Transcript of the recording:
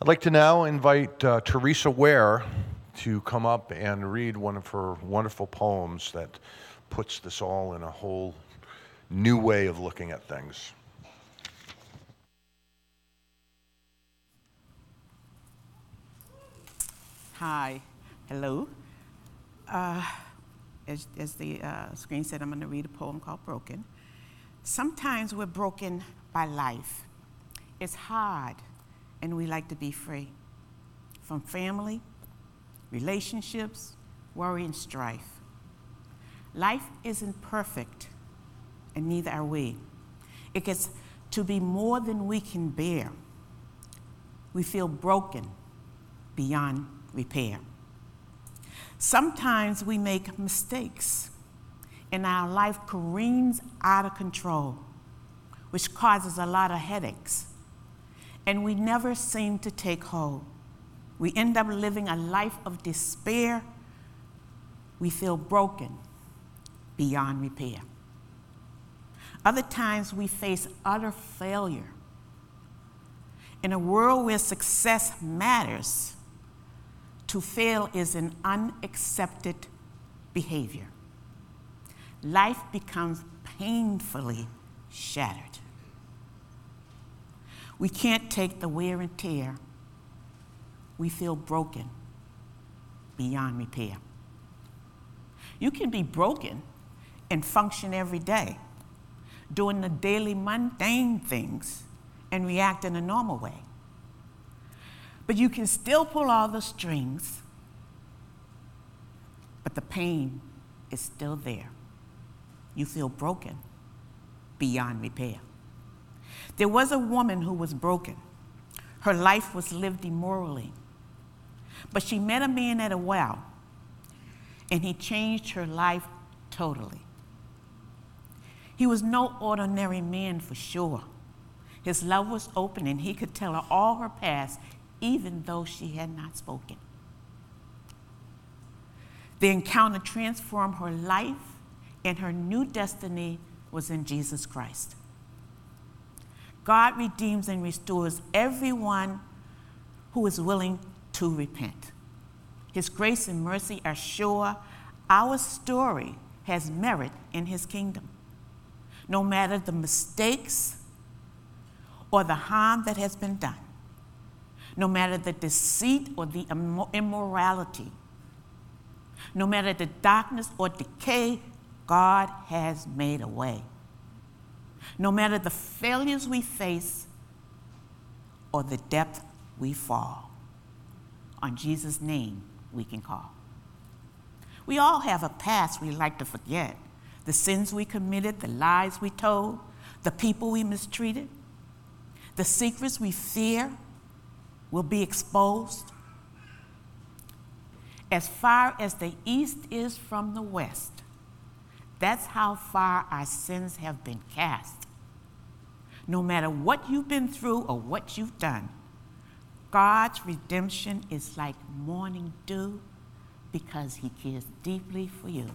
I'd like to now invite uh, Teresa Ware to come up and read one of her wonderful poems that puts this all in a whole new way of looking at things. Hi, hello. Uh, as, as, the uh, screen said, I'm going to read a poem called Broken. Sometimes we're broken by life. It's hard and we like to be free from family, relationships, worry, and strife. Life isn't perfect, and neither are we. It gets to be more than we can bear. We feel broken beyond repair. Sometimes we make mistakes, and our life careens out of control, which causes a lot of headaches and we never seem to take hold. We end up living a life of despair. We feel broken beyond repair. Other times we face utter failure. In a world where success matters, to fail is an unaccepted behavior. Life becomes painfully shattered. We can't take the wear and tear. We feel broken beyond repair. You can be broken and function every day, doing the daily mundane things and react in a normal way. But you can still pull all the strings, but the pain is still there. You feel broken beyond repair. There was a woman who was broken. Her life was lived immorally. But she met a man at a well, and he changed her life totally. He was no ordinary man for sure. His love was open, and he could tell her all her past, even though she had not spoken. The encounter transformed her life, and her new destiny was in Jesus Christ. God redeems and restores everyone who is willing to repent. His grace and mercy are sure. Our story has merit in His kingdom. No matter the mistakes or the harm that has been done, no matter the deceit or the immorality, no matter the darkness or decay, God has made a way no matter the failures we face or the depth we fall. On Jesus' name, we can call. We all have a past we like to forget the sins we committed, the lies we told, the people we mistreated, the secrets we fear will be exposed. As far as the east is from the west, that's how far our sins have been cast no matter what you've been through or what you've done, God's redemption is like morning dew because he cares deeply for you.